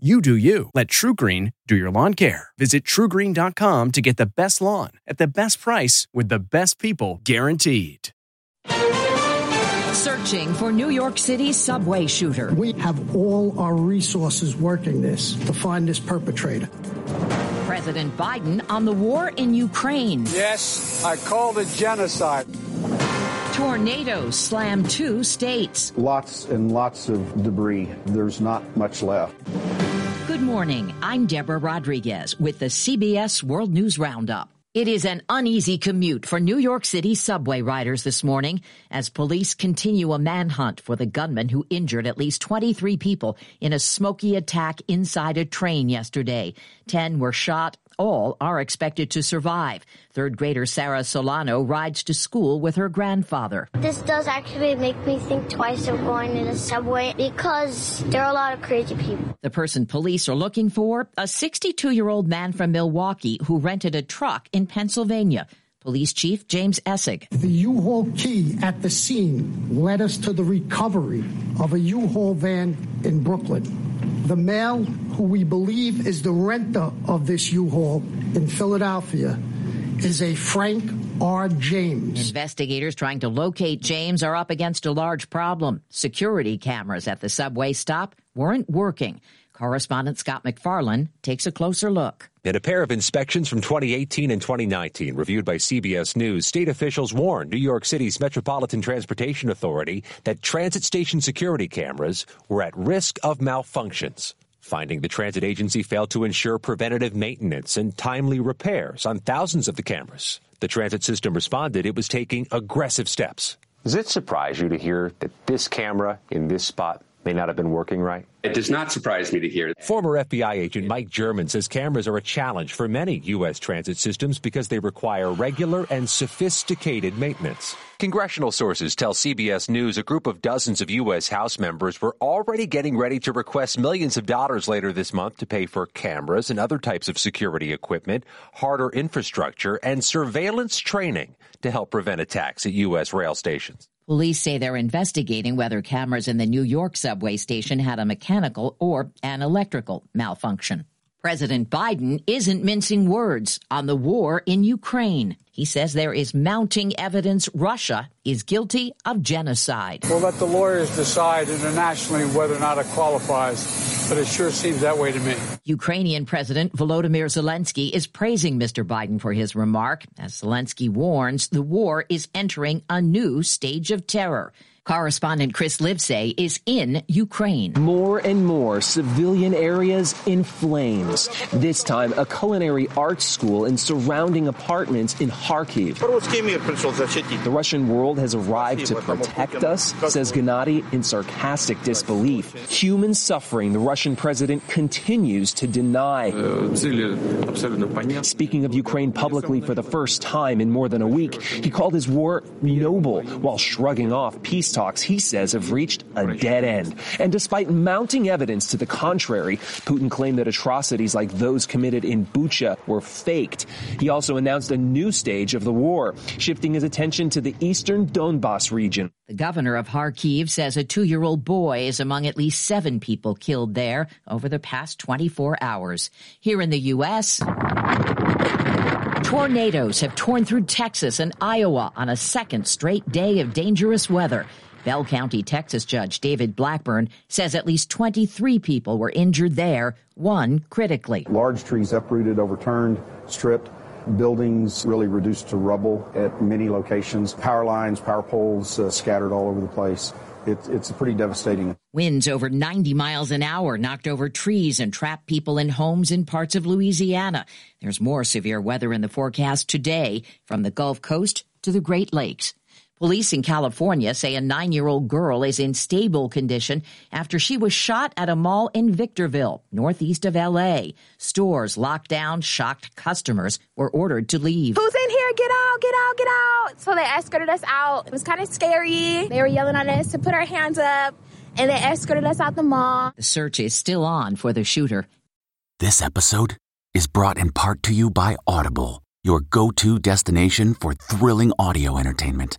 You do you. Let TruGreen do your lawn care. Visit trugreen.com to get the best lawn at the best price with the best people guaranteed. Searching for New York City subway shooter. We have all our resources working this to find this perpetrator. President Biden on the war in Ukraine. Yes, I called it genocide. Tornadoes slam two states. Lots and lots of debris. There's not much left. Morning. I'm Deborah Rodriguez with the CBS World News Roundup. It is an uneasy commute for New York City subway riders this morning as police continue a manhunt for the gunman who injured at least 23 people in a smoky attack inside a train yesterday. 10 were shot, all are expected to survive. Third grader Sarah Solano rides to school with her grandfather. This does actually make me think twice of going in a subway because there are a lot of crazy people. The person police are looking for, a 62 year old man from Milwaukee who rented a truck in Pennsylvania. Police Chief James Essig. The U-Haul key at the scene led us to the recovery of a U-Haul van in Brooklyn. The male, who we believe is the renter of this U-Haul in Philadelphia, is a Frank R. James. Investigators trying to locate James are up against a large problem. Security cameras at the subway stop weren't working. Correspondent Scott MacFarlane takes a closer look. In a pair of inspections from 2018 and 2019 reviewed by CBS News, state officials warned New York City's Metropolitan Transportation Authority that transit station security cameras were at risk of malfunctions. Finding the transit agency failed to ensure preventative maintenance and timely repairs on thousands of the cameras. The transit system responded it was taking aggressive steps. Does it surprise you to hear that this camera in this spot may not have been working right? It does not surprise me to hear. Former FBI agent Mike German says cameras are a challenge for many U.S. transit systems because they require regular and sophisticated maintenance. Congressional sources tell CBS News a group of dozens of U.S. House members were already getting ready to request millions of dollars later this month to pay for cameras and other types of security equipment, harder infrastructure, and surveillance training to help prevent attacks at U.S. rail stations. Police say they're investigating whether cameras in the New York subway station had a mechanical or an electrical malfunction. President Biden isn't mincing words on the war in Ukraine. He says there is mounting evidence Russia is guilty of genocide. We'll let the lawyers decide internationally whether or not it qualifies, but it sure seems that way to me. Ukrainian President Volodymyr Zelensky is praising Mr. Biden for his remark. As Zelensky warns, the war is entering a new stage of terror. Correspondent Chris Livesay is in Ukraine. More and more civilian areas in flames. This time, a culinary arts school and surrounding apartments in Kharkiv. The Russian world has arrived to protect us, says Gennady in sarcastic disbelief. Human suffering the Russian president continues to deny. Speaking of Ukraine publicly for the first time in more than a week, he called his war noble while shrugging off peace talks he says have reached a dead end. And despite mounting evidence to the contrary, Putin claimed that atrocities like those committed in Bucha were faked. He also announced a new stage of the war, shifting his attention to the eastern Donbass region. The governor of Kharkiv says a two year old boy is among at least seven people killed there over the past 24 hours. Here in the U.S., Tornadoes have torn through Texas and Iowa on a second straight day of dangerous weather. Bell County, Texas Judge David Blackburn says at least 23 people were injured there, one critically. Large trees uprooted, overturned, stripped. Buildings really reduced to rubble at many locations. Power lines, power poles uh, scattered all over the place. It, it's pretty devastating. Winds over 90 miles an hour knocked over trees and trapped people in homes in parts of Louisiana. There's more severe weather in the forecast today from the Gulf Coast to the Great Lakes. Police in California say a nine year old girl is in stable condition after she was shot at a mall in Victorville, northeast of LA. Stores locked down, shocked customers were ordered to leave. Who's in here? Get out, get out, get out. So they escorted us out. It was kind of scary. They were yelling at us to put our hands up and they escorted us out the mall. The search is still on for the shooter. This episode is brought in part to you by Audible, your go to destination for thrilling audio entertainment.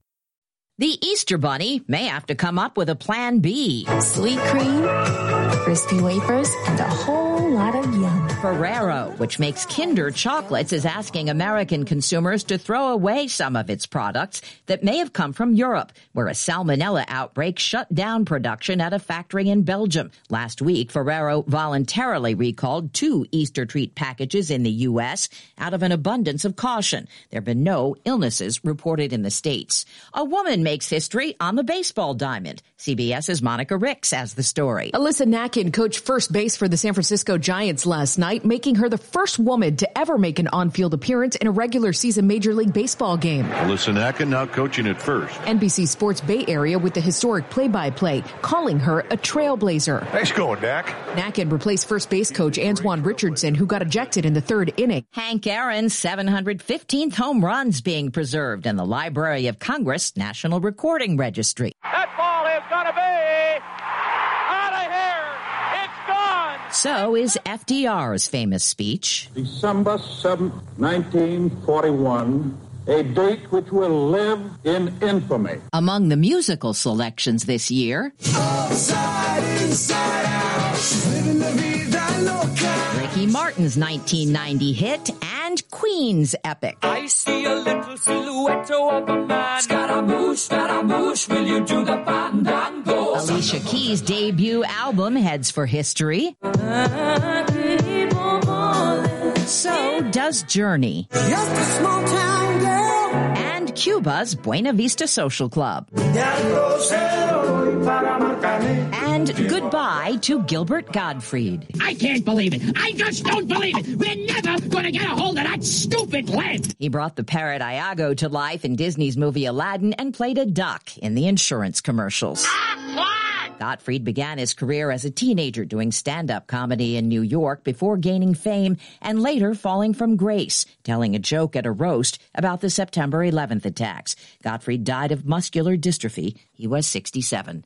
The Easter Bunny may have to come up with a plan B. Sweet cream, crispy wafers, and a whole lot of yum. Ferrero, which makes Kinder chocolates, is asking American consumers to throw away some of its products that may have come from Europe, where a salmonella outbreak shut down production at a factory in Belgium. Last week, Ferrero voluntarily recalled two Easter treat packages in the U.S. out of an abundance of caution. There have been no illnesses reported in the States. A woman makes history on the baseball diamond. CBS's Monica Ricks has the story. Alyssa Nakken coached first base for the San Francisco Giants last night, making her the first woman to ever make an on-field appearance in a regular season Major League Baseball game. Alyssa Nakken now coaching at first. NBC Sports Bay Area with the historic play-by-play, calling her a trailblazer. Nice going, Dak. Nakken replaced first base coach Antoine Richardson, who got ejected in the third inning. Hank Aaron's 715th home runs being preserved in the Library of Congress National Recording Registry. That ball is going to be out of here. It's gone. So is FDR's famous speech. December 7, 1941, a date which will live in infamy. Among the musical selections this year, Outside, inside out, Ricky Martin's 1990 hit and Queen's epic. I see a little silhouette of a man. Scaramouche, Scaramouche, will you do the fandango? Alicia Keys' debut album heads for history. So does Journey. Just a small town girl. And Cuba's Buena Vista Social Club. And goodbye to Gilbert Gottfried. I can't believe it. I just don't believe it. We're never going to get a hold of that stupid lint. He brought the parrot Iago to life in Disney's movie Aladdin and played a duck in the insurance commercials. Gottfried began his career as a teenager doing stand-up comedy in New York before gaining fame and later falling from grace, telling a joke at a roast about the September 11th attacks. Gottfried died of muscular dystrophy. He was 67.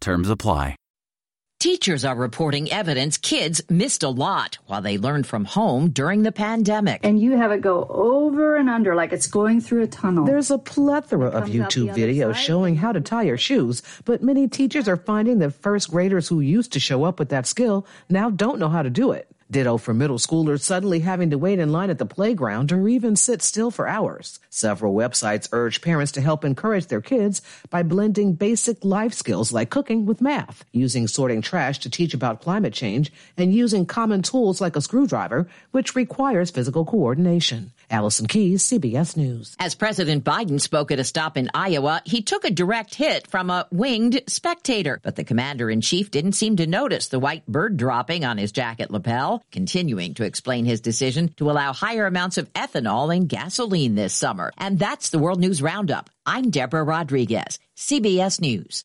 Terms apply. Teachers are reporting evidence kids missed a lot while they learned from home during the pandemic. And you have it go over and under like it's going through a tunnel. There's a plethora of YouTube videos showing how to tie your shoes, but many teachers are finding that first graders who used to show up with that skill now don't know how to do it. Ditto for middle schoolers suddenly having to wait in line at the playground or even sit still for hours. Several websites urge parents to help encourage their kids by blending basic life skills like cooking with math, using sorting trash to teach about climate change, and using common tools like a screwdriver, which requires physical coordination. Allison Keyes, CBS News. As President Biden spoke at a stop in Iowa, he took a direct hit from a winged spectator, but the commander in chief didn't seem to notice the white bird dropping on his jacket lapel, continuing to explain his decision to allow higher amounts of ethanol in gasoline this summer. And that's the World News Roundup. I'm Deborah Rodriguez, CBS News.